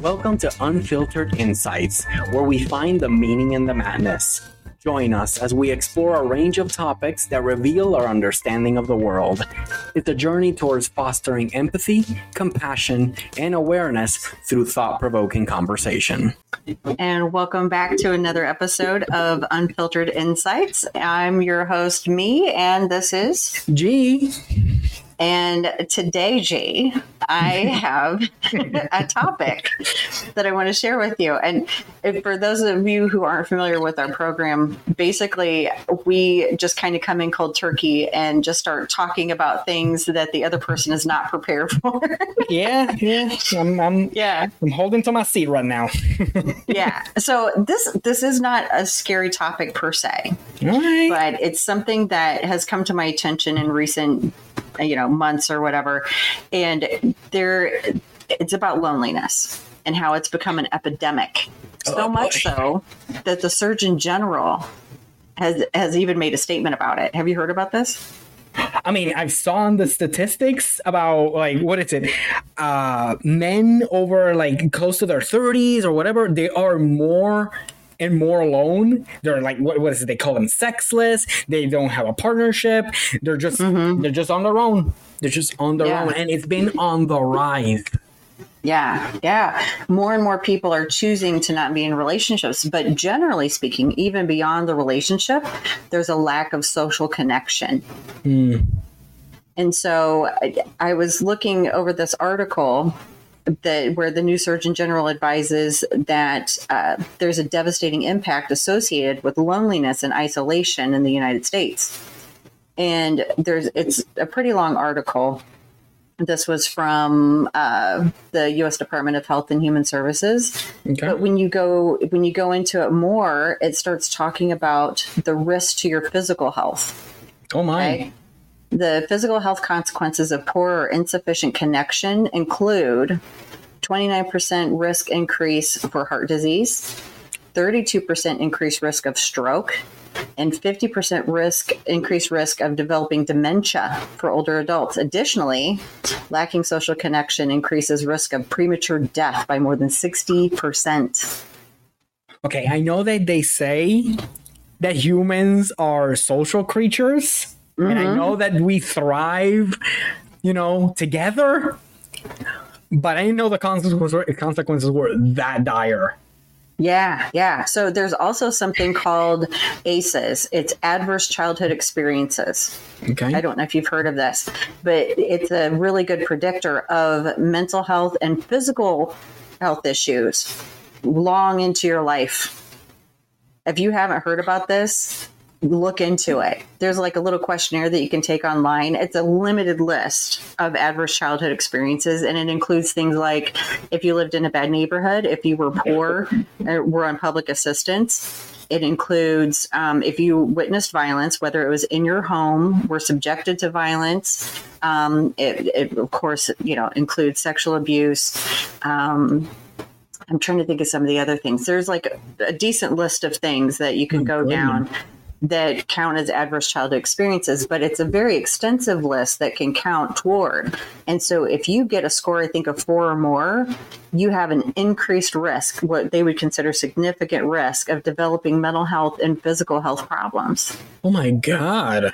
Welcome to Unfiltered Insights, where we find the meaning in the madness. Join us as we explore a range of topics that reveal our understanding of the world. It's a journey towards fostering empathy, compassion, and awareness through thought provoking conversation. And welcome back to another episode of Unfiltered Insights. I'm your host, Mee, and this is Gee. And today, Gee, I have a topic that I want to share with you. And for those of you who aren't familiar with our program, basically, we just kind of come in cold turkey and just start talking about things that the other person is not prepared for. yeah, yeah. I'm, I'm, yeah. I'm holding to my seat right now. yeah. So this this is not a scary topic per se, but it's something that has come to my attention in recent you know months or whatever. And there it's about loneliness and how it's become an epidemic. So oh, much so that the surgeon general has has even made a statement about it. Have you heard about this? I mean, I've saw the statistics about like what is it? Uh, men over like close to their thirties or whatever, they are more and more alone. They're like what, what is it? They call them sexless. They don't have a partnership. They're just mm-hmm. they're just on their own. They're just on their yeah. own, and it's been on the rise. Yeah, yeah. More and more people are choosing to not be in relationships. But generally speaking, even beyond the relationship, there's a lack of social connection. Mm. And so I, I was looking over this article that where the new Surgeon General advises that uh, there's a devastating impact associated with loneliness and isolation in the United States. And there's it's a pretty long article. This was from uh, the U.S. Department of Health and Human Services. Okay. But when you go when you go into it more, it starts talking about the risk to your physical health. Oh my! Okay? The physical health consequences of poor or insufficient connection include 29% risk increase for heart disease, 32% increased risk of stroke, and 50% risk increased risk of developing dementia for older adults. Additionally, lacking social connection increases risk of premature death by more than 60%. Okay, I know that they say that humans are social creatures Mm-hmm. And I mm-hmm. know that we thrive, you know, together. But I didn't know the consequences were, consequences were that dire. Yeah, yeah. So there's also something called ACEs. It's adverse childhood experiences. Okay. I don't know if you've heard of this, but it's a really good predictor of mental health and physical health issues long into your life. If you haven't heard about this, look into it. There's like a little questionnaire that you can take online. It's a limited list of adverse childhood experiences, and it includes things like if you lived in a bad neighborhood, if you were poor, were on public assistance. It includes um, if you witnessed violence, whether it was in your home, were subjected to violence. Um, it, it, of course, you know, includes sexual abuse. Um, I'm trying to think of some of the other things. There's like a decent list of things that you can go down that count as adverse childhood experiences, but it's a very extensive list that can count toward. And so if you get a score, I think, of four or more, you have an increased risk, what they would consider significant risk of developing mental health and physical health problems. Oh my God.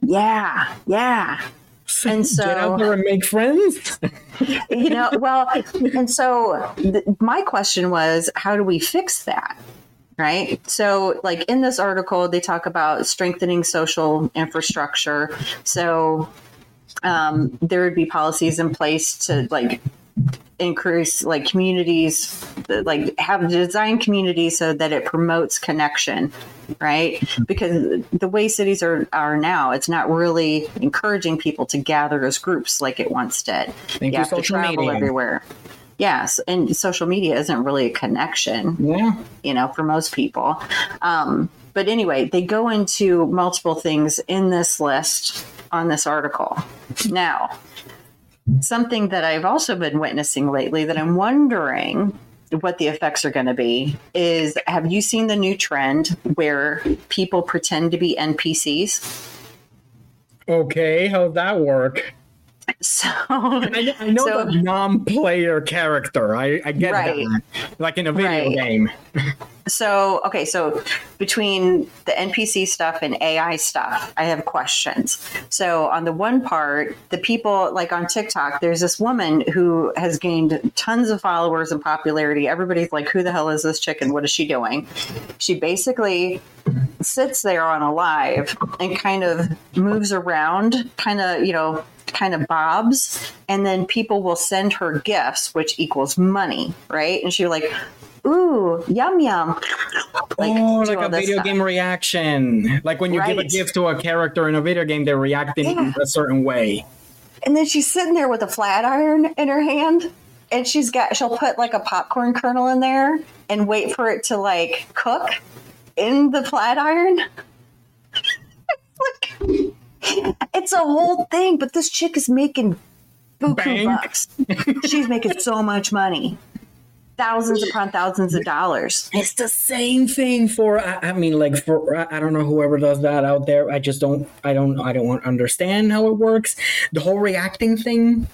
Yeah, yeah. And so, get out there and make friends. you know, well, and so th- my question was, how do we fix that? Right? So, like in this article, they talk about strengthening social infrastructure. So, um, there would be policies in place to like increase like communities like have design communities so that it promotes connection right because the way cities are are now it's not really encouraging people to gather as groups like it once did Thank you, have to travel media. everywhere yes and social media isn't really a connection yeah. you know for most people. Um, but anyway they go into multiple things in this list on this article. Now something that i've also been witnessing lately that i'm wondering what the effects are going to be is have you seen the new trend where people pretend to be npcs okay how's that work So I know, I know so- the non-player character. I, I get Right. that, like in a video Right. game. So, okay, so between the NPC stuff and AI stuff, I have questions. So, on the one part, the people like on TikTok, there's this woman who has gained tons of followers and popularity. Everybody's like, who the hell is this chicken? What is she doing? She basically sits there on a live and kind of moves around, kind of, you know, kind of bobs, and then people will send her gifts, which equals money, right? And she's like, ooh, yum yum. oh, like a video stuff. game reaction. Like when you give a gift to a character in a video game, they're reacting Yeah. a certain way. And then she's sitting there with a flat iron in her hand. And she's got, she'll put like a popcorn kernel in there and wait for it to like cook in the flat iron. Like, it's a whole thing, but this chick is making buku bucks. She's making so much money. Thousands upon thousands of dollars. It's the same thing for. I, I mean, like for I I don't know whoever does that out there. I just don't. I don't. I don't understand how it works. The whole reacting thing.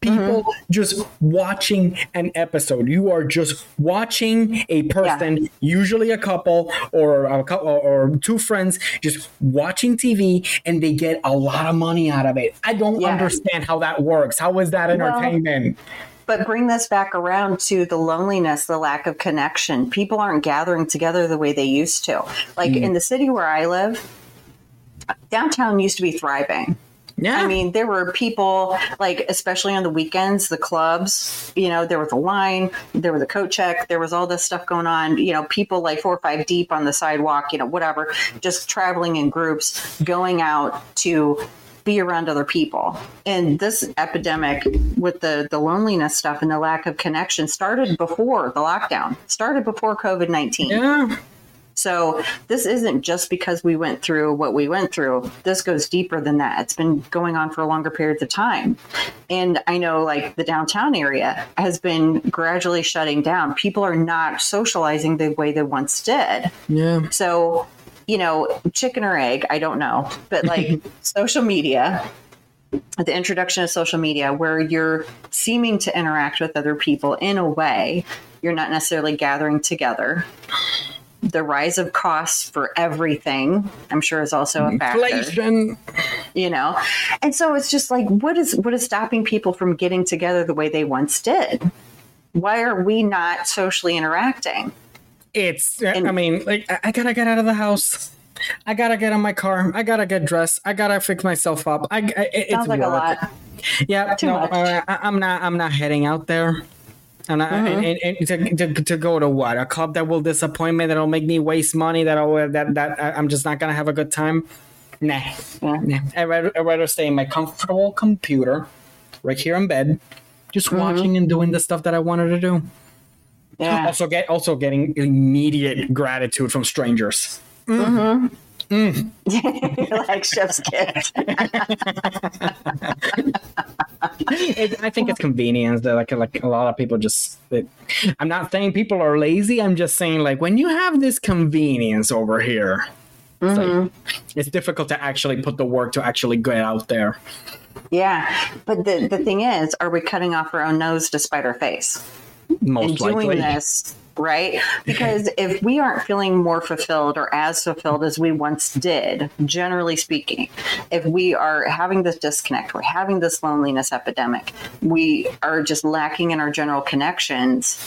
People mm-hmm. just watching an episode. You are just watching a person, usually a couple or a couple or two friends, just watching TV, and they get a lot of money out of it. I don't Yeah. understand how that works. How is that entertainment? But bring this back around to the loneliness, the lack of connection. People aren't gathering together the way they used to. Like mm. in the city where I live, downtown used to be thriving. yeah, I mean, there were people like, especially on the weekends, the clubs. You know, there was a line, there was a coat check, there was all this stuff going on. You know, people like four or five deep on the sidewalk. You know, whatever, just traveling in groups, going out to be around other people. And this epidemic with the the loneliness stuff and the lack of connection started before the lockdown, started before COVID nineteen. yeah. So this isn't just because we went through what we went through. This goes deeper than that. It's been going on for a longer periods of time. And I know like the downtown area has been gradually shutting down. People are not socializing the way they once did. Yeah. So, you know, chicken or egg, I don't know. But like social media, the introduction of social media where you're seeming to interact with other people in a way you're not necessarily gathering together the rise of costs for everything i'm sure is also a factor Inflation. you know and so it's just like what is what is stopping people from getting together the way they once did why are we not socially interacting It's. I mean, like I, I gotta get out of the house. I gotta get on my car. I gotta get dressed. I gotta fix myself up. I. I it- sounds it's like a lot Yeah. Too no, much. uh, I, I'm not. I'm not heading out there. Mm-hmm. and, and, and to, to, to go to what a club that will disappoint me, that'll make me waste money, that'll that that I- I'm just not gonna have a good time. Nah, Yeah. nah. I'd rather, I'd rather stay in my comfortable computer, right here in bed, just Mm-hmm. watching and doing the stuff that I wanted to do. Yeah Also get also getting immediate gratitude from strangers. Mm-hmm. Mm. like chef's kiss It, I think it's convenience that like like a lot of people just. It, I'm not saying people are lazy. I'm just saying like when you have this convenience over here, it's, like, mm-hmm. it's difficult to actually put the work to actually get out there. yeah but the, the thing is are we cutting off our own nose to spite our face Most and doing likely, this right because if we aren't feeling more fulfilled or as fulfilled as we once did generally speaking if we are having this disconnect we're having this loneliness epidemic we are just lacking in our general connections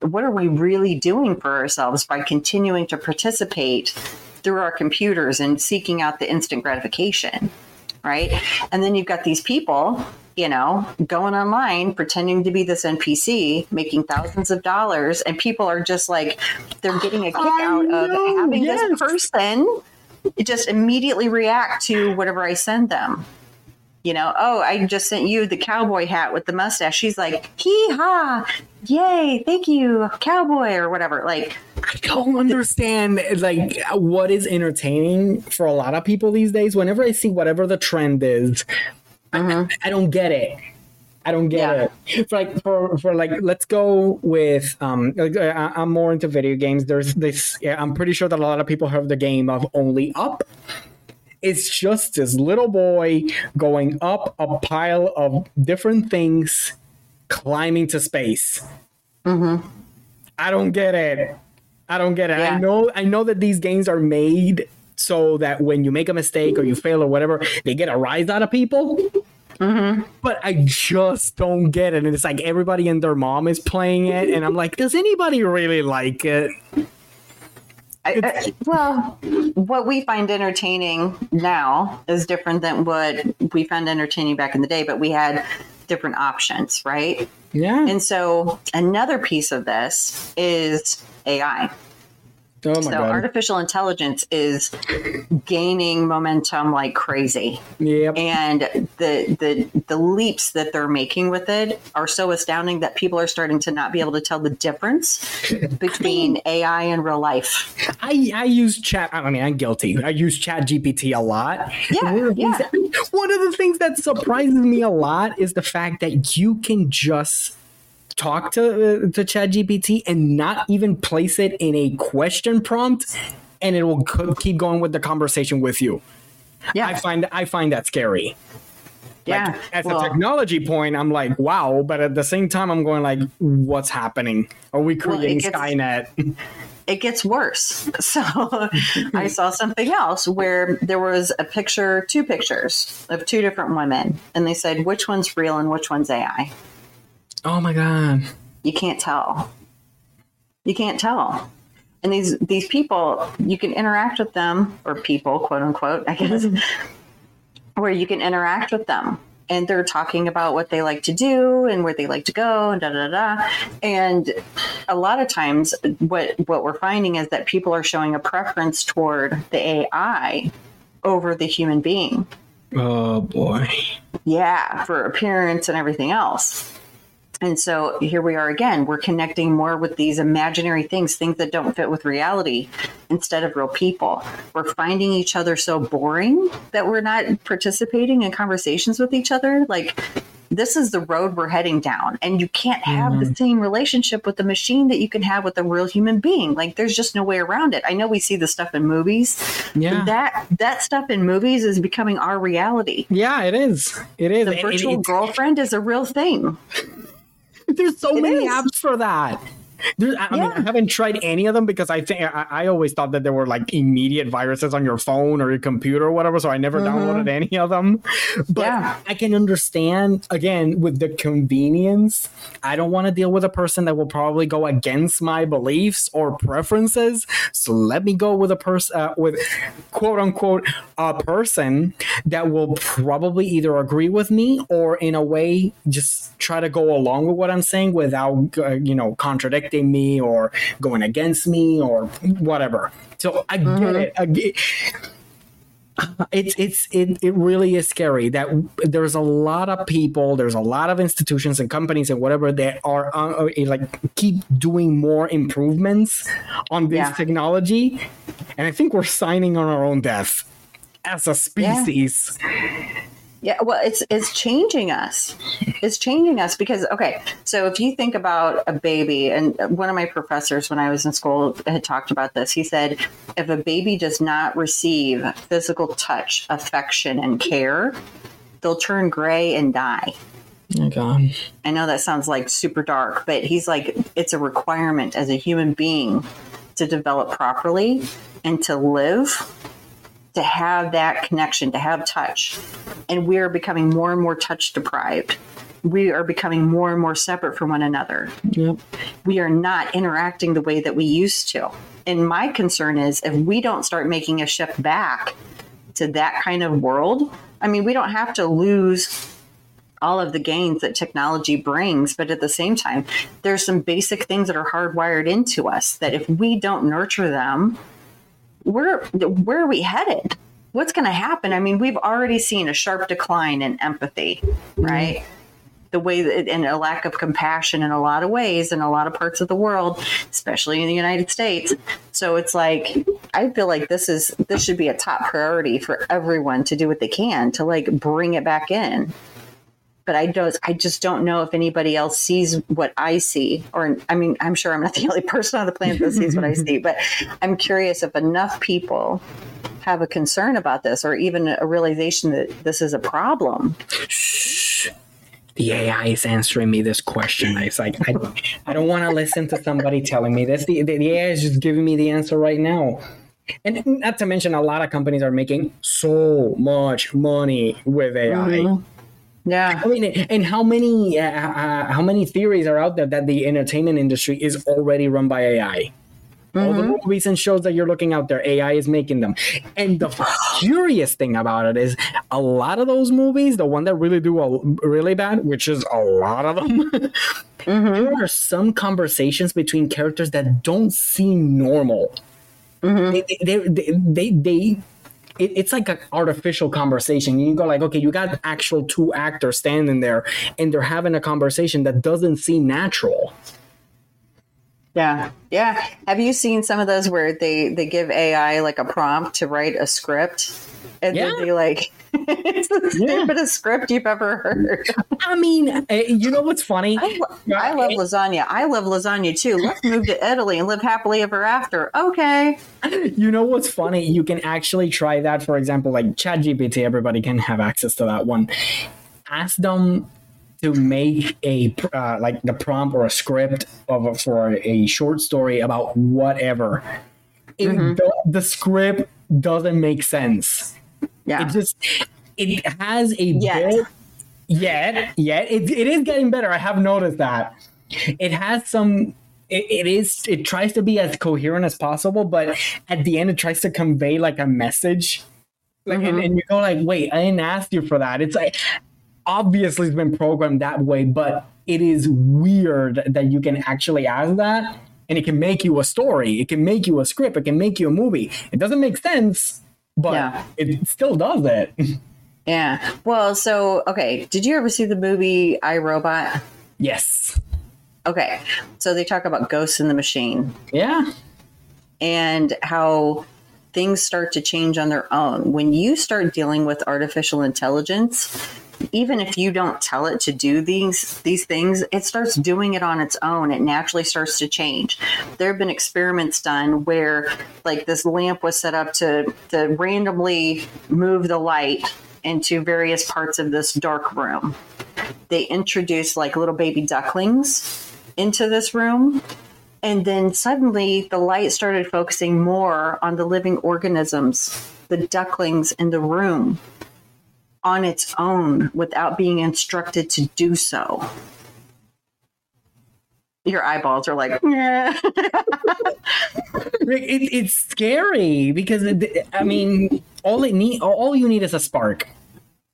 what are we really doing for ourselves by continuing to participate through our computers and seeking out the instant gratification right? And then you've got these people, you know, going online pretending to be this NPC, making thousands of dollars, and people are just like they're getting a kick I out of having yes. this person just immediately react to whatever I send them. You know, oh, I just sent you the cowboy hat with the mustache. She's like, hee ha, yay, thank you, cowboy, or whatever. Like, I don't understand like what is entertaining for a lot of people these days. Whenever I see whatever the trend is, I, I don't get it. I don't get Yeah. it. For like for for like let's go with um I, I'm more into video games. There's this yeah, I'm pretty sure that a lot of people have the game of Only Up. It's just this little boy going up a pile of different things, climbing to space. Mm-hmm. I don't get it. I don't get it. Yeah. I know. I know that these games are made so that when you make a mistake or you fail or whatever, they get a rise out of people. Mm-hmm. But I just don't get it. And it's like everybody and their mom is playing it. And I'm like, does anybody really like it? I, I, well, what we find entertaining now is different than what we found entertaining back in the day, but we had different options, right? Yeah. And so another piece of this is AI. Oh so God. artificial intelligence is gaining momentum like crazy. Yep. And the the the leaps that they're making with it are so astounding that people are starting to not be able to tell the difference between AI and real life. I, I use chat I mean I'm guilty. I use ChatGPT a lot. Yeah. One yeah. That, one of the things that surprises me a lot is the fact that you can just talk to uh, to ChatGPT and not even place it in a question prompt, and it will keep going with the conversation with you. Yeah, I find I find that scary. Yeah, like, as well, a technology point, I'm like, wow, but at the same time, I'm going like, what's happening? Are we creating well, gets, Skynet? it gets worse. So I saw something else where there was a picture, two pictures of two different women, and they said which one's real and which one's AI. Oh my god. You can't tell. You can't tell. And these these people, you can interact with them or people, quote unquote, I guess, mm-hmm. where you can interact with them and they're talking about what they like to do and where they like to go and da da da. And a lot of times, what what we're finding is that people are showing a preference toward the AI over the human being. Oh boy. Yeah, for appearance and everything else. And so here we are again. We're connecting more with these imaginary things, things that don't fit with reality instead of real people. We're finding each other so boring that we're not participating in conversations with each other. Like, this is the road we're heading down. And you can't have mm-hmm. the same relationship with the machine that you can have with a real human being. Like, there's just no way around it. I know we see the stuff in movies. Yeah. That, that stuff in movies is becoming our reality. Yeah, it is. It is. The virtual it, it, girlfriend is a real thing. There's so it many is. apps for that. There's, I, yeah. mean, I haven't tried any of them because I think I, I, always thought that there were like immediate viruses on your phone or your computer or whatever. So I never mm-hmm. downloaded any of them. But yeah. I can understand again with the convenience. I don't want to deal with a person that will probably go against my beliefs or preferences. So let me go with a person uh, with quote unquote a person that will probably either agree with me or in a way just try to go along with what I'm saying without uh, you know contradicting contradicting me or going against me or whatever. So I mm-hmm. get it. I get, it's it's it, it really is scary that there's a lot of people there's a lot of institutions and companies and whatever that are uh, uh like keep doing more improvements on this yeah. technology and i think we're signing on our own death as a species yeah. Yeah, well, it's it's changing us. It's changing us because okay, so if you think about a baby, and one of my professors when I was in school had talked about this. He said, if a baby does not receive physical touch, affection, and care, they'll turn gray and die. Oh God. I know that sounds like super dark, but he's like, it's a requirement as a human being to develop properly and to live to have that connection, to have touch. And we are becoming more and more touch deprived. We are becoming more and more separate from one another. Yep. We are not interacting the way that we used to. And my concern is if we don't start making a shift back to that kind of world, I mean, we don't have to lose all of the gains that technology brings, but at the same time, there's some basic things that are hardwired into us that if we don't nurture them, where where are we headed? What's going to happen? I mean, we've already seen a sharp decline in empathy, right? Mm-hmm. The way that, and a lack of compassion in a lot of ways in a lot of parts of the world, especially in the United States. So it's like I feel like this is this should be a top priority for everyone to do what they can to like bring it back in but I don't I just don't know if anybody else sees what I see or I mean I'm sure I'm not the only person on the planet that sees what I see but I'm curious if enough people have a concern about this or even a realization that this is a problem. Shh. The AI is answering me this question. It's like I, I don't want to listen to somebody telling me this. The, the, the AI is just giving me the answer right now. And not to mention, a lot of companies are making so much money with AI. Mm-hmm. Yeah, I mean, and how many uh, uh, how many theories are out there that the entertainment industry is already run by AI? Mm-hmm. All the mm-hmm. movies and shows that you're looking out there, AI is making them. And the curious thing about it is, a lot of those movies, the one that really do a, really bad, which is a lot of them, mm-hmm. there are some conversations between characters that don't seem normal. Mm-hmm. They, they, they, they, they it, it's like an artificial conversation. You go like, okay, you got actual two actors standing there, and they're having a conversation that doesn't seem natural. Yeah, yeah. Have you seen some of those where they they give AI like a prompt to write a script, and yeah. then they like it's the stupidest yeah. script you've ever heard. I mean, eh, you know what's funny? I, lo- I love lasagna. I love lasagna too. Let's move to Italy and live happily ever after. Okay. You know what's funny? You can actually try that. For example, like ChatGPT. Everybody can have access to that one. Ask them to make a uh, like the prompt or a script of a, for a short story about whatever. Mm-hmm. the, the script doesn't make sense yeah. It just it has a yet. bit yet yet it, it is getting better. I have noticed that. It has some it, it is it tries to be as coherent as possible, but at the end it tries to convey like a message. Like mm-hmm. and, and you go like, wait, I didn't ask you for that. It's like obviously it's been programmed that way, but it is weird that you can actually ask that and it can make you a story, it can make you a script, it can make you a movie. It doesn't make sense, but yeah. it still does that. Yeah. Well, so okay, did you ever see the movie I Robot? Yes. Okay. So they talk about ghosts in the machine. Yeah. And how things start to change on their own. When you start dealing with artificial intelligence, even if you don't tell it to do these these things, it starts doing it on its own. It naturally starts to change. There have been experiments done where like this lamp was set up to to randomly move the light into various parts of this dark room. They introduced like little baby ducklings into this room and then suddenly the light started focusing more on the living organisms, the ducklings in the room on its own without being instructed to do so. Your eyeballs are like, yeah. it, it's scary because it, I mean, all it need, all you need is a spark.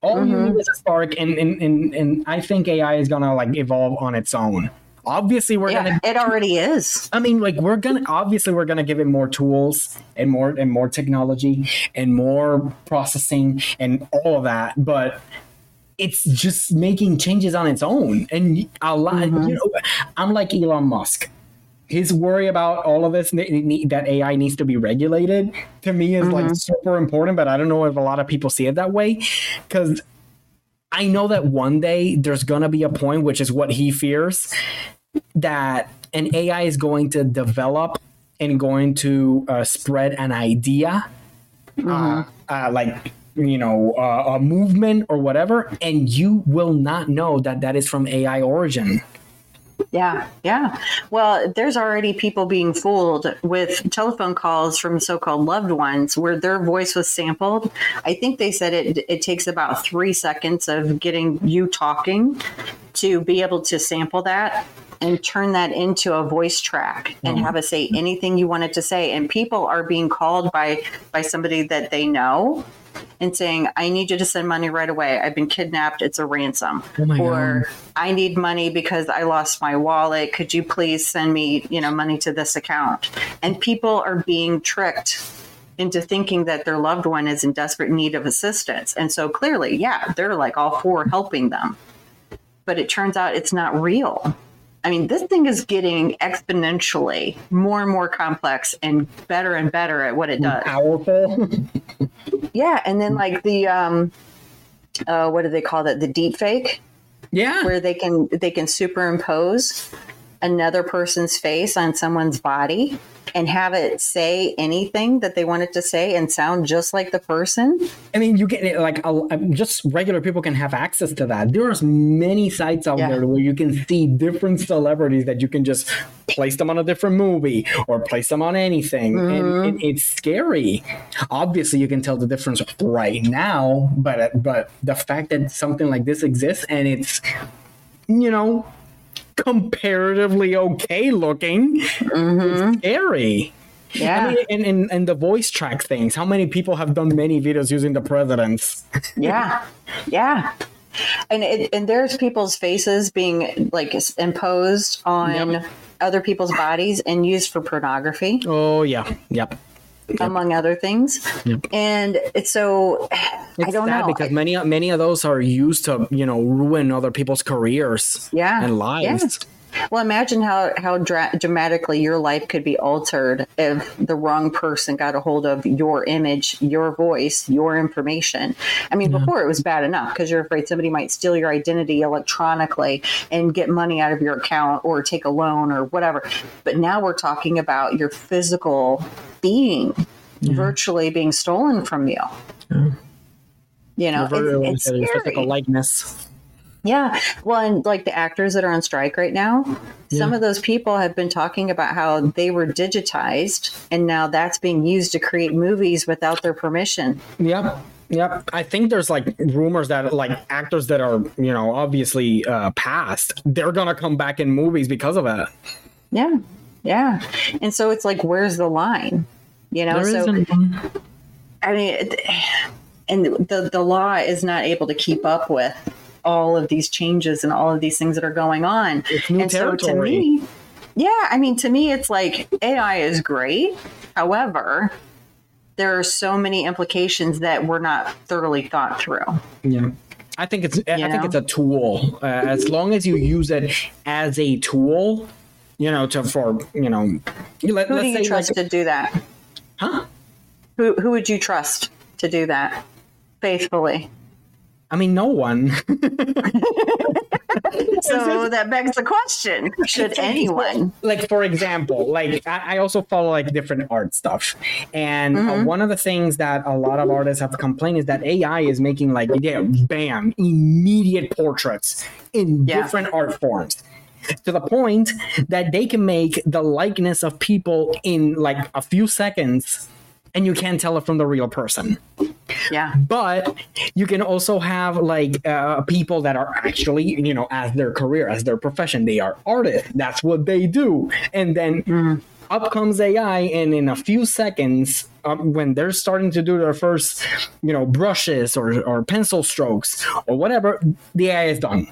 All mm-hmm. you need is a spark, and, and and and I think AI is gonna like evolve on its own obviously we're yeah, gonna it already is i mean like we're gonna obviously we're gonna give it more tools and more and more technology and more processing and all of that but it's just making changes on its own and a lot mm-hmm. you know i'm like elon musk his worry about all of this that ai needs to be regulated to me is mm-hmm. like super important but i don't know if a lot of people see it that way because I know that one day there's to be a point, which is what he fears, that an AI is going to develop and going to uh, spread an idea, mm-hmm. uh, uh, like you know, uh, a movement or whatever, and you will not know that that is from AI origin. Yeah, yeah. Well, there's already people being fooled with telephone calls from so-called loved ones where their voice was sampled. I think they said it it takes about 3 seconds of getting you talking to be able to sample that and turn that into a voice track and mm-hmm. have us say anything you wanted to say and people are being called by by somebody that they know and saying, I need you to send money right away. I've been kidnapped. It's a ransom. Oh or God. I need money because I lost my wallet. Could you please send me, you know, money to this account? And people are being tricked into thinking that their loved one is in desperate need of assistance. And so clearly, yeah, they're like all for helping them. But it turns out it's not real. I mean, this thing is getting exponentially more and more complex and better and better at what it does. Powerful. yeah, and then like the um, uh, what do they call that? The deep fake. Yeah, where they can they can superimpose another person's face on someone's body and have it say anything that they want it to say and sound just like the person. I mean, you get like just regular people can have access to that. There's many sites out yeah. there where you can see different celebrities that you can just place them on a different movie or place them on anything, mm-hmm. and it, it's scary. Obviously, you can tell the difference right now, but but the fact that something like this exists and it's you know comparatively okay looking. Mm-hmm. Scary. Yeah. I mean, and, and, and the voice track things. How many people have done many videos using the presidents? yeah. Yeah. And it, and there's people's faces being like imposed on yep. other people's bodies and used for pornography. Oh yeah. Yep yep. among other things. Yep. And it's so it's I don't know because many many of those are used to you know ruin other people's careers, yeah, and lives. Yeah. Well, imagine how how dra- dramatically your life could be altered if the wrong person got a hold of your image, your voice, your information. I mean, yeah. before it was bad enough because you're afraid somebody might steal your identity electronically and get money out of your account or take a loan or whatever. But now we're talking about your physical being yeah. virtually being stolen from you. Yeah. You know, it's, it's physical likeness. Yeah. Well, and like the actors that are on strike right now, yeah. some of those people have been talking about how they were digitized and now that's being used to create movies without their permission. Yep. Yep. I think there's like rumors that like actors that are, you know, obviously uh past, they're going to come back in movies because of it. Yeah. Yeah. And so it's like where's the line? You know, there so I mean and the the law is not able to keep up with all of these changes and all of these things that are going on. and territory. so to me, yeah, I mean, to me, it's like AI is great. However, there are so many implications that were not thoroughly thought through. Yeah. I think it's I think it's a tool. Uh, as long as you use it as a tool, you know, to for you know, let, who do you trust like, to do that? Huh? Who who would you trust to do that faithfully? I mean, no one. so that begs the question: Should anyone? Like, for example, like I, also follow like different art stuff, and uh, mm-hmm. uh, one of the things that a lot of artists have complained is that AI is making like yeah, bam, immediate portraits in yeah. different art forms to the point that they can make the likeness of people in like a few seconds and you can't tell it from the real person. Yeah. But you can also have like uh, people that are actually, you know, as their career, as their profession, they are artists. That's what they do. And then mm. up comes AI, and in a few seconds, um, when they're starting to do their first, you know, brushes or, or pencil strokes or whatever, the AI is done.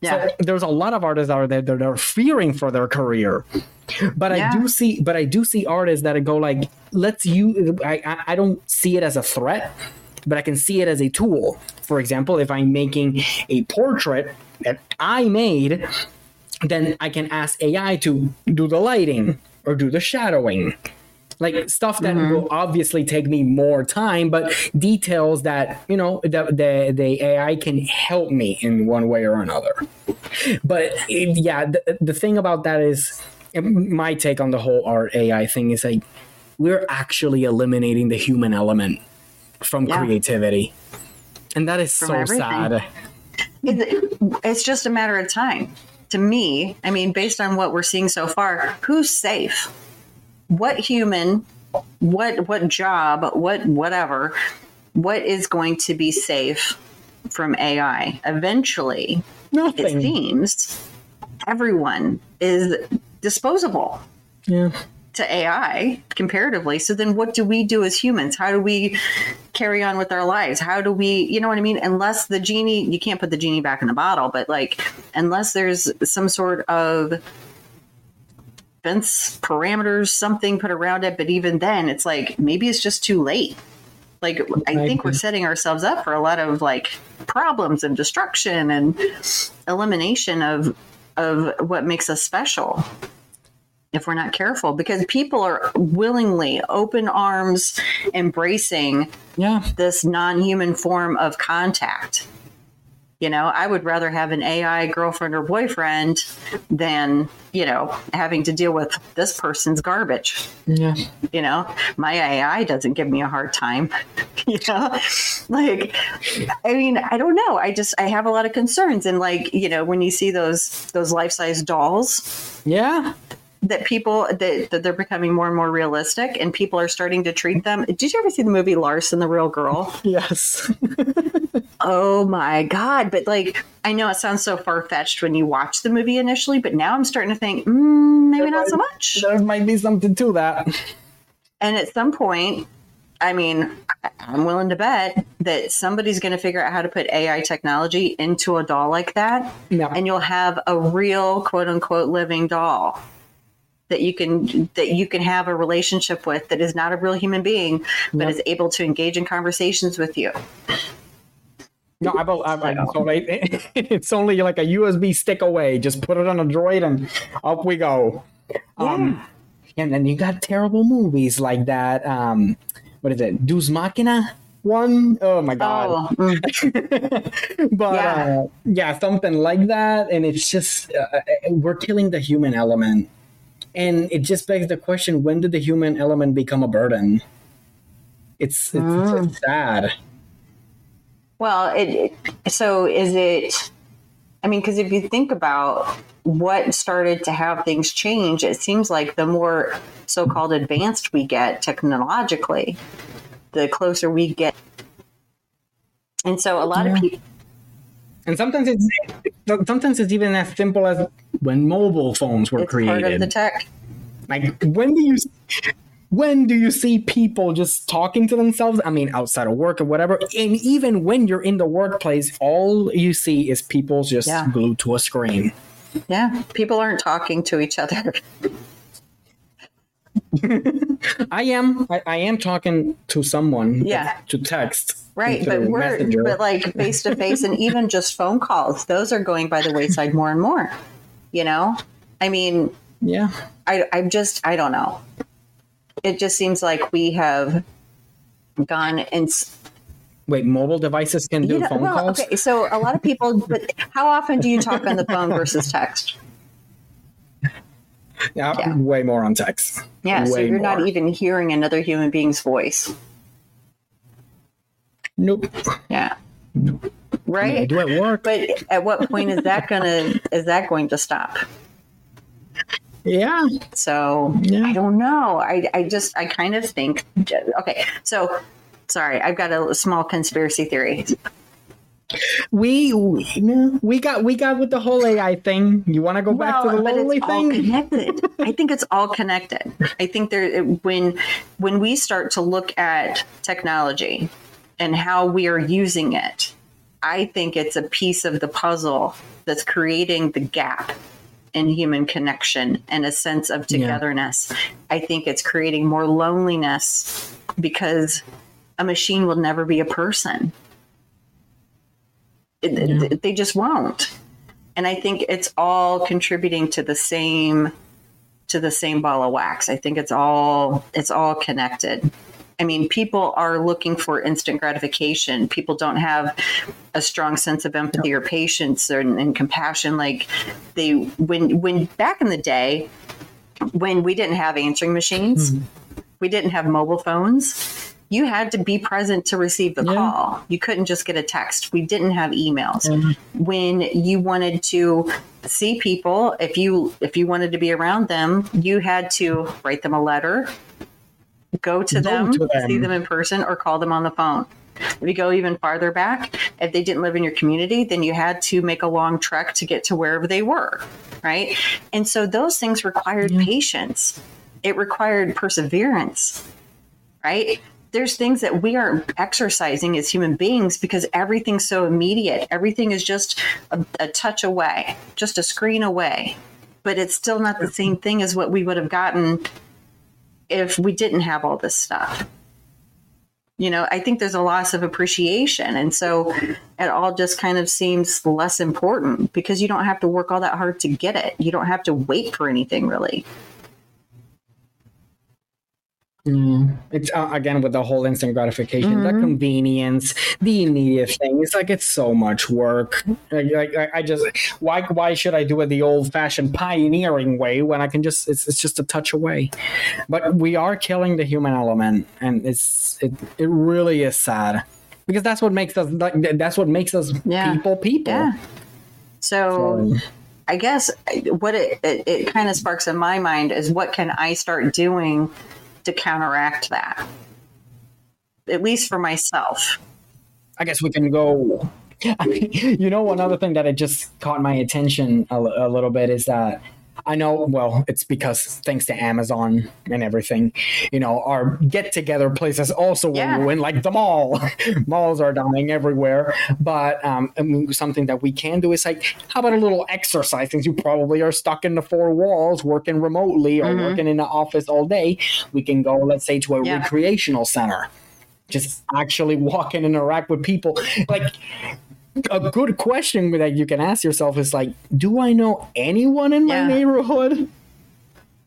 Yeah. So there's a lot of artists out there that are fearing for their career. But yeah. I do see but I do see artists that go like, let's you I I don't see it as a threat, but I can see it as a tool. For example, if I'm making a portrait that I made, then I can ask AI to do the lighting or do the shadowing like stuff that mm-hmm. will obviously take me more time, but details that you know the the, the AI can help me in one way or another. But it, yeah, the, the thing about that is my take on the whole art AI thing is like we're actually eliminating the human element from yeah. creativity, and that is from so everything. sad. It's, it's just a matter of time. To me, I mean, based on what we're seeing so far, who's safe? What human, what what job, what whatever, what is going to be safe from AI? Eventually, Nothing. it seems everyone is disposable. Yeah. To AI comparatively. So then what do we do as humans? How do we carry on with our lives? How do we, you know what I mean? Unless the genie, you can't put the genie back in the bottle, but like, unless there's some sort of fence parameters, something put around it. But even then, it's like maybe it's just too late. Like I think we're setting ourselves up for a lot of like problems and destruction and elimination of of what makes us special if we're not careful because people are willingly open arms embracing yeah this non-human form of contact You know, I would rather have an AI girlfriend or boyfriend than, you know, having to deal with this person's garbage. Yeah. You know, my AI doesn't give me a hard time. you know, like, I mean, I don't know. I just, I have a lot of concerns. And like, you know, when you see those, those life size dolls. Yeah that people that, that they're becoming more and more realistic and people are starting to treat them did you ever see the movie Lars and the real girl yes oh my god but like i know it sounds so far-fetched when you watch the movie initially but now i'm starting to think mm, maybe there not might, so much there might be something to that and at some point I mean, I'm willing to bet that somebody's going to figure out how to put AI technology into a doll like that. No. And you'll have a real quote unquote living doll that you can that you can have a relationship with that is not a real human being but yep. is able to engage in conversations with you no, I, I, I, so it's only like a USB stick away. Just put it on a droid and up we go. Yeah. Um, and then you got terrible movies like that. Um, what is it? Deus Machina one? Oh my god! Oh. Mm. but yeah. Uh, yeah. something like that, and it's just uh, uh we're killing the human element and it just begs the question when did the human element become a burden it's it's, mm. sad well it, it, so is it i mean because if you think about what started to have things change it seems like the more so-called advanced we get technologically the closer we get and so a lot yeah. of people and sometimes it's sometimes it's even as simple as when mobile phones were created. Part of the tech. Like when do you when do you see people just talking to themselves? I mean, outside of work or whatever. And even when you're in the workplace, all you see is people just yeah. glued to a screen. Yeah, people aren't talking to each other. I am. I, I, am talking to someone. Yeah. To text. Right, but we're messenger. but like face to face, and even just phone calls. Those are going by the wayside more and more. You know, I mean, yeah. I I'm just I don't know. It just seems like we have gone and. Wait, mobile devices can do you know, phone well, calls. Okay, so a lot of people. But how often do you talk on the phone versus text? Yeah, yeah. way more on text. Yeah, way so you're more. not even hearing another human being's voice. Nope. Yeah. Nope. Right. I, mean, I do at work. But at what point is that gonna is that going to stop? Yeah. So yeah. I don't know. I I just I kind of think okay. So sorry, I've got a small conspiracy theory we we got we got with the whole AI thing. You want to go well, back to the lonely thing? connected. I think it's all connected. I think there when when we start to look at technology and how we are using it, I think it's a piece of the puzzle that's creating the gap in human connection and a sense of togetherness. Yeah. I think it's creating more loneliness because a machine will never be a person yeah. they just won't. And I think it's all contributing to the same to the same ball of wax. I think it's all it's all connected. I mean, people are looking for instant gratification. People don't have a strong sense of empathy or patience or, and compassion. Like they, when when back in the day, when we didn't have answering machines, mm-hmm. we didn't have mobile phones you had to be present to receive the yeah. call. You couldn't just get a text. We didn't have emails. Mm-hmm. When you wanted to see people, if you if you wanted to be around them, you had to write them a letter, go to, go them, to them, see them in person, or call them on the phone. If you go even farther back, if they didn't live in your community, then you had to make a long trek to get to wherever they were, right? And so those things required yeah. patience. It required perseverance, right? there's things that we aren't exercising as human beings because everything's so immediate. Everything is just a, a, touch away, just a screen away. But it's still not the same thing as what we would have gotten if we didn't have all this stuff. You know, I think there's a loss of appreciation. And so it all just kind of seems less important because you don't have to work all that hard to get it. You don't have to wait for anything really. Mm. It's uh, again with the whole instant gratification, mm-hmm. the convenience, the immediate thing. It's like it's so much work. Like, like, I just why why should I do it the old fashioned pioneering way when I can just it's, it's just a touch away. But we are killing the human element, and it's it it really is sad because that's what makes us like that's what makes us yeah. people people. Yeah. so, so I guess what it, it, it kind of sparks in my mind is what can I start doing to counteract that? At least for myself. I guess we can go. I mean, you know, one other thing that it just caught my attention a, a little bit is that I know, well, it's because thanks to Amazon and everything, you know, our get together places also yeah. win, like the mall. Malls are dying everywhere. But um, something that we can do is like, how about a little exercise since you probably are stuck in the four walls working remotely or mm-hmm. working in the office all day? We can go, let's say, to a yeah. recreational center just actually walk and interact with people. Like a good question that you can ask yourself is like, do I know anyone in yeah. my neighborhood?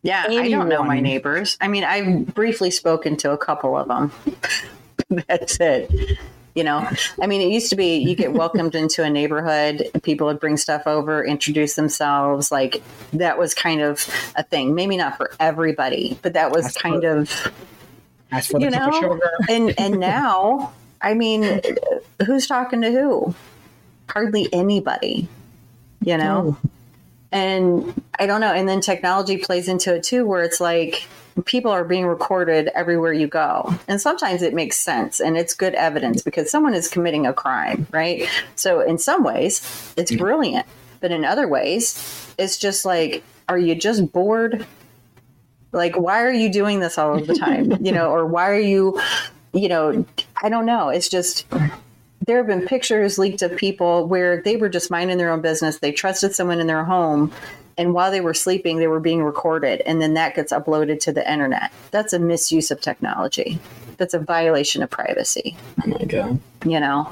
Yeah, anyone? I don't know my neighbors. I mean, I've briefly spoken to a couple of them. That's it. You know, I mean, it used to be you get welcomed into a neighborhood, people would bring stuff over, introduce themselves. Like that was kind of a thing. Maybe not for everybody, but that was kind for, of, you know, and and now, I mean, who's talking to who? Hardly anybody, you know? Oh. And I don't know. And then technology plays into it too, where it's like people are being recorded everywhere you go. And sometimes it makes sense and it's good evidence because someone is committing a crime, right? So in some ways, it's mm-hmm. brilliant. But in other ways, it's just like, are you just bored? Like, why are you doing this all of the time? you know, or why are you, you know, I don't know. It's just there have been pictures leaked of people where they were just minding their own business. They trusted someone in their home. And while they were sleeping, they were being recorded. And then that gets uploaded to the internet. That's a misuse of technology. That's a violation of privacy. Oh my God. You know,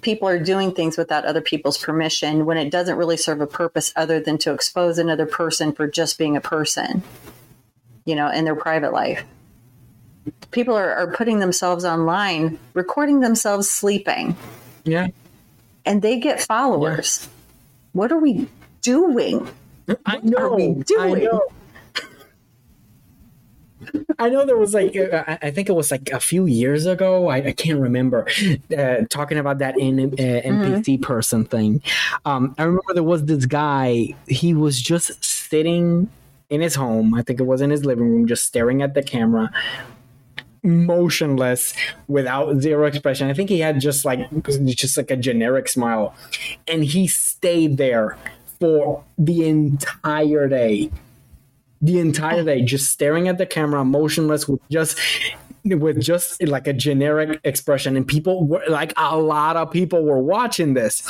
people are doing things without other people's permission when it doesn't really serve a purpose other than to expose another person for just being a person, you know, in their private life people are, are putting themselves online, recording themselves sleeping. Yeah. And they get followers. Yeah. What are we doing? I know. What are we doing? I know. I know there was like uh, I think it was like a few years ago. I, I can't remember uh, talking about that in uh, NPC mm-hmm. person thing. Um, I remember there was this guy. He was just sitting in his home. I think it was in his living room, just staring at the camera, motionless without zero expression. I think he had just like just like a generic smile, and he stayed there for the entire day. The entire day, just staring at the camera, motionless, with just with just like a generic expression, and people were like a lot of people were watching this.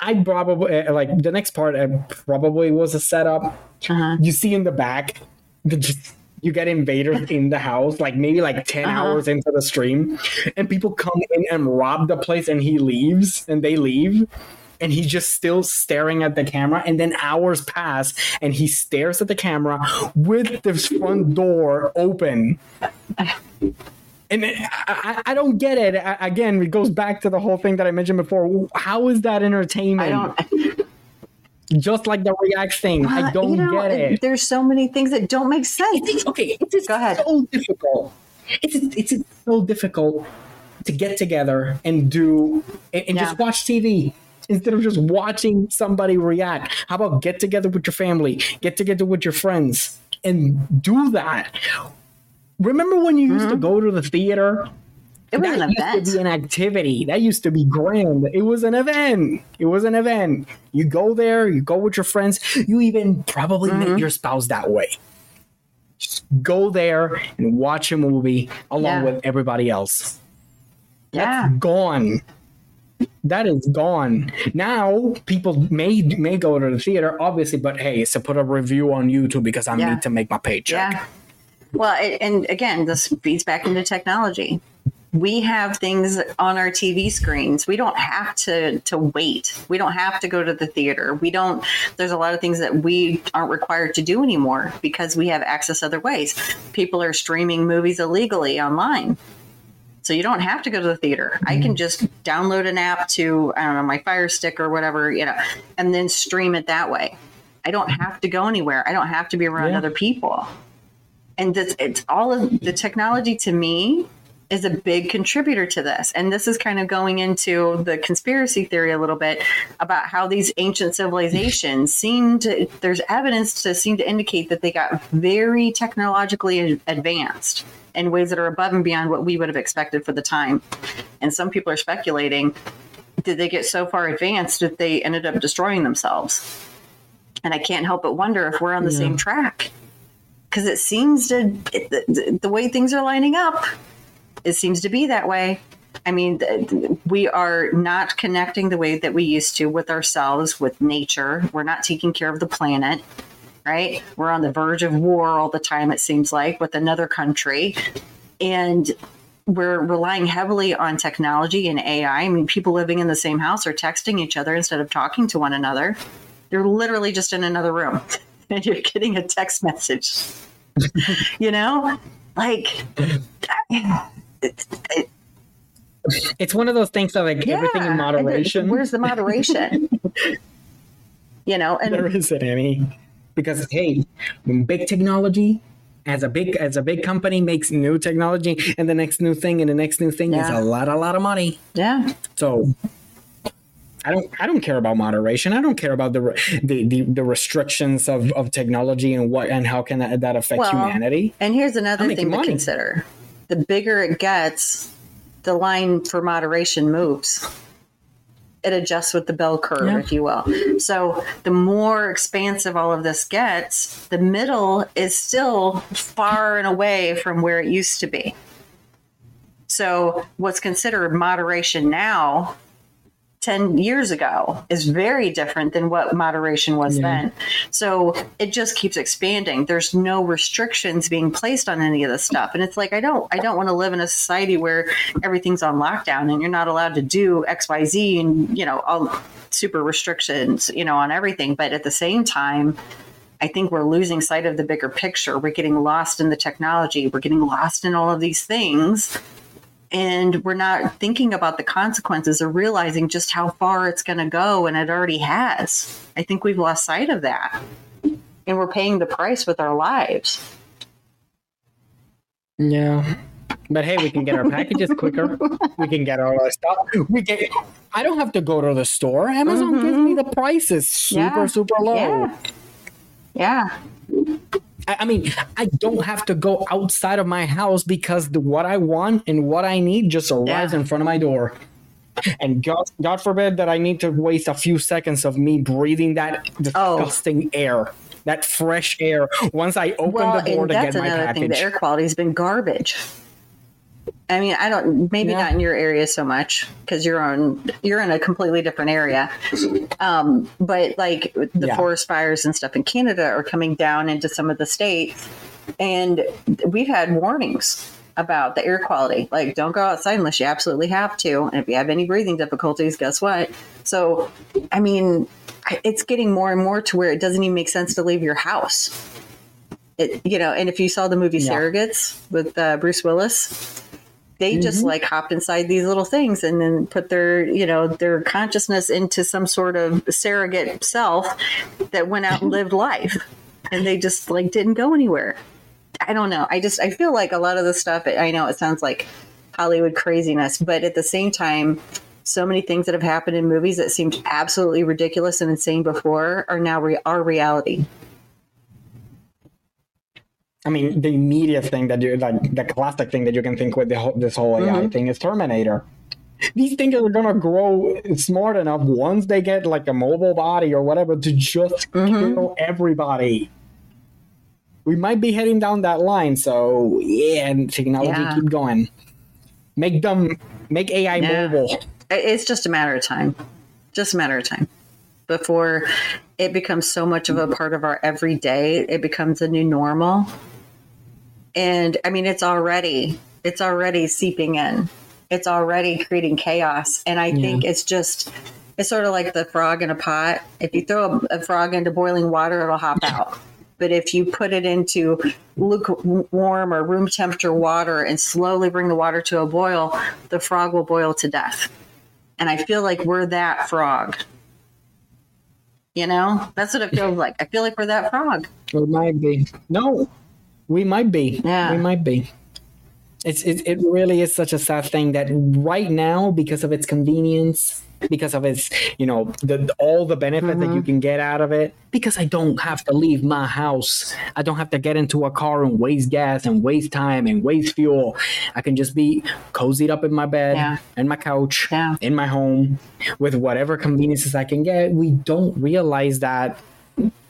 I probably like the next part. Uh, probably was a setup. Uh-huh. You see in the back, the just you get invaders in the house, like maybe like 10 uh-huh. hours into the stream, and people come in and rob the place, and he leaves, and they leave. And he's just still staring at the camera. And then hours pass, and he stares at the camera with this front door open. And I, I don't get it. I, again, it goes back to the whole thing that I mentioned before. How is that entertainment? Just like the React thing. Uh, I don't you know, get it. There's so many things that don't make sense. It's, okay, it's Go ahead. so difficult. It's it's so difficult to get together and do and, and yeah. just watch TV instead of just watching somebody react. How about get together with your family, get together with your friends, and do that. Remember when you used mm-hmm. to go to the theater it was that an event. Used to be an activity. That used to be grand. It was an event. It was an event. You go there, you go with your friends. You even probably mm-hmm. your spouse that way. Just go there and watch a movie along yeah. with everybody else. Yeah. That's gone. That is gone. Now people may may go to the theater, obviously, but hey, it's to put a review on YouTube because I yeah. need to make my paycheck. Yeah. Well, it, and again, this feeds back into technology we have things on our TV screens. We don't have to to wait. We don't have to go to the theater. We don't there's a lot of things that we aren't required to do anymore because we have access other ways. People are streaming movies illegally online. So you don't have to go to the theater. Mm-hmm. I can just download an app to I don't know my Fire Stick or whatever, you know, and then stream it that way. I don't have to go anywhere. I don't have to be around yeah. other people. And it's, it's all of the technology to me is a big contributor to this. And this is kind of going into the conspiracy theory a little bit about how these ancient civilizations seem to, there's evidence to seem to indicate that they got very technologically advanced in ways that are above and beyond what we would have expected for the time. And some people are speculating did they get so far advanced that they ended up destroying themselves? And I can't help but wonder if we're on the yeah. same track. Because it seems to, it, the, the way things are lining up, it seems to be that way. I mean, we are not connecting the way that we used to with ourselves, with nature. We're not taking care of the planet, right? We're on the verge of war all the time, it seems like, with another country. And we're relying heavily on technology and AI. I mean, people living in the same house are texting each other instead of talking to one another. They're literally just in another room and you're getting a text message. you know? Like, it's one of those things that like yeah, everything in moderation. Where's the moderation? you know, and there isn't any because hey, when big technology as a big as a big company makes new technology and the next new thing and the next new thing yeah. is a lot a lot of money. Yeah. So I don't I don't care about moderation. I don't care about the the, the, the restrictions of, of technology and what and how can that, that affect well, humanity. And here's another thing to consider the bigger it gets, the line for moderation moves. It adjusts with the bell curve, yeah. if you will. So the more expansive all of this gets, the middle is still far and away from where it used to be. So what's considered moderation now 10 years ago is very different than what moderation was yeah. then. So it just keeps expanding. There's no restrictions being placed on any of this stuff. And it's like I don't I don't want to live in a society where everything's on lockdown and you're not allowed to do XYZ and you know all super restrictions, you know, on everything. But at the same time, I think we're losing sight of the bigger picture. We're getting lost in the technology. We're getting lost in all of these things and we're not thinking about the consequences or realizing just how far it's going to go and it already has. I think we've lost sight of that. And we're paying the price with our lives. Yeah. But hey we can get our packages quicker. We can get all our stuff. We get i don't have to go to the store. Amazon mm-hmm. gives me the prices super yeah. super low. Yeah, yeah. I mean, I don't have to go outside of my house because the, what I want and what I need just arrives yeah. in front of my door. And God, God forbid that I need to waste a few seconds of me breathing that oh. disgusting oh. air, that fresh air. Once I open well, the door to get my package, thing. the air quality has been garbage. I mean, I don't maybe yeah. not in your area so much because you're on you're in a completely different area. Um, but like the yeah. forest fires and stuff in Canada are coming down into some of the states, and we've had warnings about the air quality. Like, don't go outside unless you absolutely have to. And if you have any breathing difficulties, guess what? So, I mean, it's getting more and more to where it doesn't even make sense to leave your house. It, you know, and if you saw the movie yeah. Surrogates with uh, Bruce Willis, they mm-hmm. just like hopped inside these little things and then put their you know their consciousness into some sort of surrogate self that went out and lived life. And they just like didn't go anywhere. I don't know. I just i feel like a lot of the stuff i know it sounds like hollywood craziness but at the same time so many things that have happened in movies that seemed absolutely ridiculous and insane before are now re- our reality I mean, the immediate thing that you like, the classic thing that you can think with whole, this whole AI mm-hmm. thing is Terminator. These things are gonna grow smart enough once they get like a mobile body or whatever to just mm-hmm. kill everybody. We might be heading down that line, so yeah, and technology yeah. keep going. Make them make AI yeah. mobile. It's just a matter of time. Just a matter of time before it becomes so much of a part of our everyday. It becomes a new normal and I mean, it's already it's already seeping in. It's already creating chaos. And I yeah. think it's just, it's sort of like the frog in a pot. If you throw a, a frog into boiling water, it'll hop out. But if you put it into lukewarm or room temperature water and slowly bring the water to a boil, the frog will boil to death. And I feel like we're that frog. You know, that's what it feels like. I feel like we're that frog. It might be. No, we might be. Yeah. We might be. It's it, it really is such a sad thing that right now, because of its convenience, because of its you know the, all the benefit mm-hmm. that you mm-hmm. can get out of it because i don't have to leave my house i don't have to get into a car and waste gas and waste time and waste fuel i can just be cozied up in my bed yeah. and my couch yeah. in my home with whatever conveniences i can get we don't realize that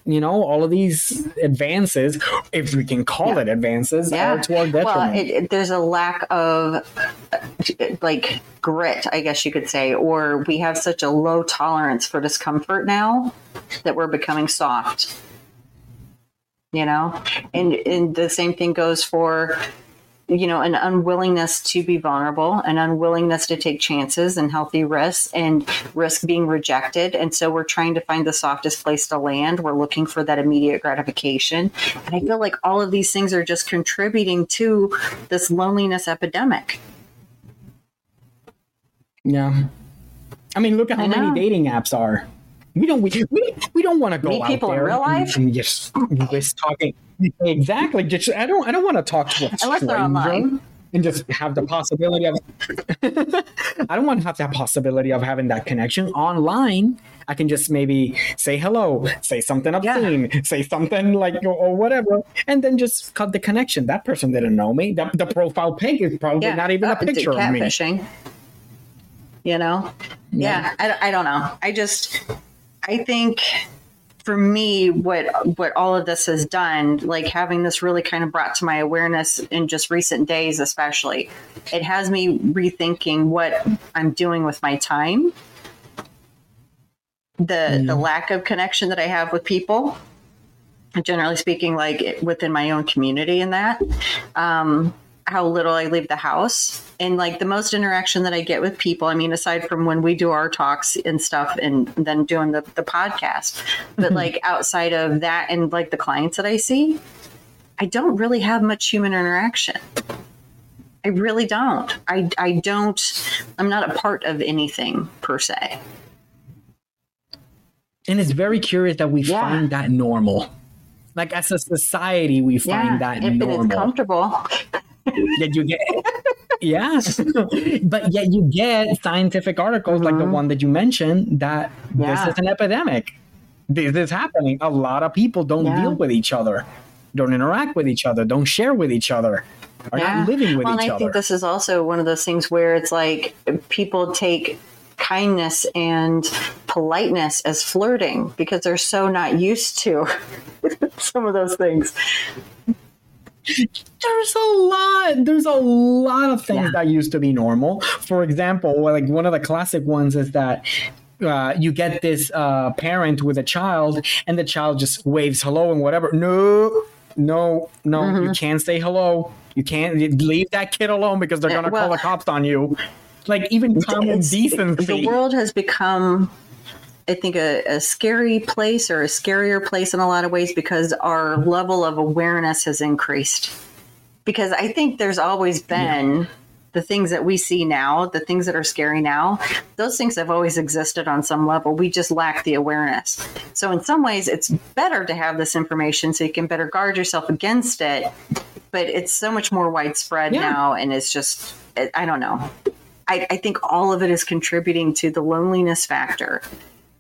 you know, all of these advances, if we can call yeah. it advances, yeah. to our detriment. Well, it, it, there's a lack of like grit, I guess you could say, or we have such a low tolerance for discomfort now that we're becoming soft. You know, and and the same thing goes for you know an unwillingness to be vulnerable an unwillingness to take chances and healthy risks and risk being rejected. And so we're trying to find the softest place to land. We're looking for that immediate gratification. And i feel like all of these things are just contributing to this loneliness epidemic. Yeah. I mean look at how many dating apps are we don't we, we, we don't want to go Meet out people there in real life and just, just talking exactly. Just I don't I don't want to talk to a Unless stranger and just have the possibility of I don't want to have that possibility of having that connection online. I can just maybe say hello, say something obscene, yeah. say something like or, or, whatever, and then just cut the connection. That person didn't know me. The, the profile pic is probably yeah. not even a picture of me. You know? Yeah, yeah I, I don't know. I just I think for me what what all of this has done like having this really kind of brought to my awareness in just recent days especially it has me rethinking what i'm doing with my time the mm. the lack of connection that i have with people generally speaking like within my own community and that um how little I leave the house and like the most interaction that I get with people. I mean, aside from when we do our talks and stuff and then doing the, the podcast, but mm-hmm. like outside of that and like the clients that I see, I don't really have much human interaction. I really don't. I, I don't, I'm not a part of anything per se. And it's very curious that we yeah. find that normal. Like as a society, we find yeah, that normal. It's comfortable that you get yes, but yet you get scientific articles mm-hmm. like the mm-hmm. one that you mentioned that yeah. this is an epidemic this is happening a lot of people don't yeah. deal with each other don't interact with each other don't share with each other are yeah. not living with well, each and I think this is also one of those things where it's like people take kindness and politeness as flirting because they're so not used to some of those things there's a lot there's a lot of things yeah. that used to be normal. For example like one of the classic ones is that uh, you get this uh, parent with a child and the child just waves hello and whatever. No no no mm-hmm. you can't say hello. You can't leave that kid alone because they're gonna well, call the cops on you. Like even common decency. the world has become I think, a, a, scary place or a scarier place in a lot of ways because our level of awareness has increased. Because I think there's always been yeah. the things that we see now, the things that are scary now, those things have always existed on some level. We just lack the awareness. So, in some ways, it's better to have this information so you can better guard yourself against it. But it's so much more widespread yeah. now, and it's just, I don't know. I, I think all of it is contributing to the loneliness factor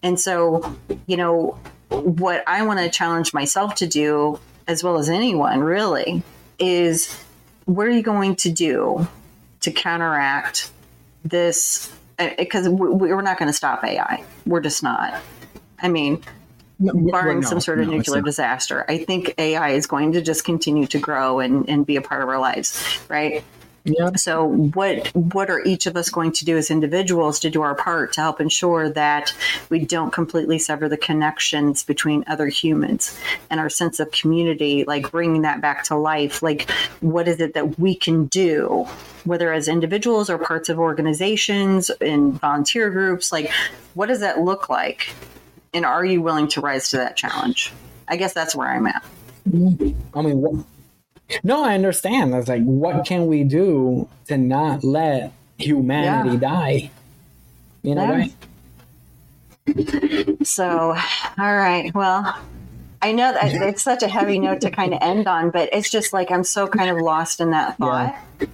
and so, you know, what I want to challenge myself to do, as well as anyone really, is what are you going to do to counteract this? Because uh, we're not going to stop AI. We're just not. I mean, barring no, some sort of no, nuclear disaster, I think AI is going to just continue to grow and, and be a part of our lives, right? Yeah. So what what are each of us going to do as individuals to do our part to help ensure that we don't completely sever the connections between other humans and our sense of community, like bringing that back to life? Like what is it that we can do, whether as individuals or parts of organizations and volunteer groups? Like what does that look like? And are you willing to rise to that challenge? I guess that's where I'm at. I mean, what, no, I understand. It's like, what can we do to not let humanity yeah. die? You know, yeah. right? So, all right. Well, I know that it's such a heavy note to kind of end on, but it's just like I'm so kind of lost in that thought. Yeah.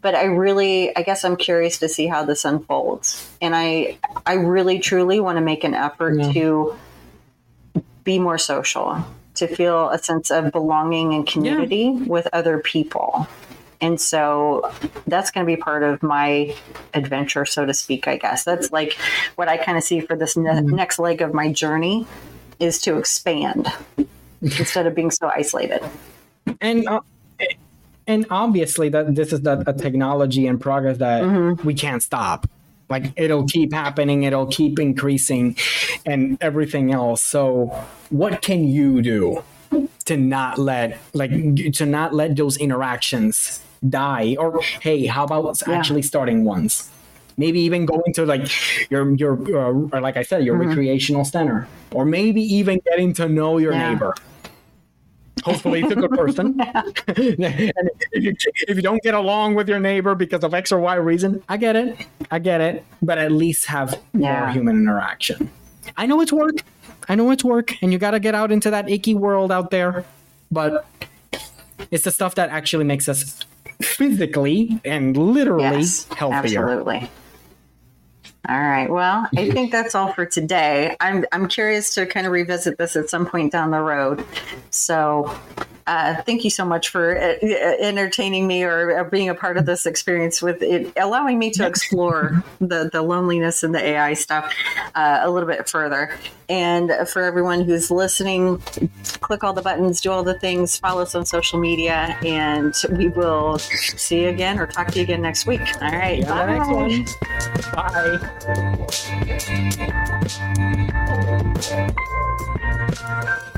But I really, I guess I'm curious to see how this unfolds, and I, I really truly want to make an effort yeah. to be more social to feel a sense of belonging and community yeah. with other people. And so that's going to be part of my adventure, so to speak, I guess. That's like what I kind of see for this ne- mm-hmm. next leg of my journey is to expand instead of being so isolated. And uh, and obviously that this is the, a technology and progress that mm-hmm. we can't stop like it'll keep happening it'll keep increasing and everything else so what can you do to not let like to not let those interactions die or hey how about yeah. actually starting ones maybe even going to like your your uh, like i said your mm-hmm. recreational center or maybe even getting to know your yeah. neighbor hopefully it's a good person. and if you, if you don't get along with your neighbor because of X or Y reason, I get it. I get it. But at least have yeah. more human interaction. I know it's work. I know it's work, and you got to get out into that icky world out there. But it's the stuff that actually makes us physically and literally yes, healthier. Absolutely. All right. Well, I think that's all for today. I'm I'm curious to kind of revisit this at some point down the road. So, uh, thank you so much for uh, uh entertaining me or, or, being a part of this experience with it, allowing me to explore the the loneliness and the AI stuff uh, a little bit further. And for everyone who's listening, click all the buttons, do all the things, follow us on social media, and we will see you again or talk to you again next week. All right. bye. Bye. Bye. Thank you.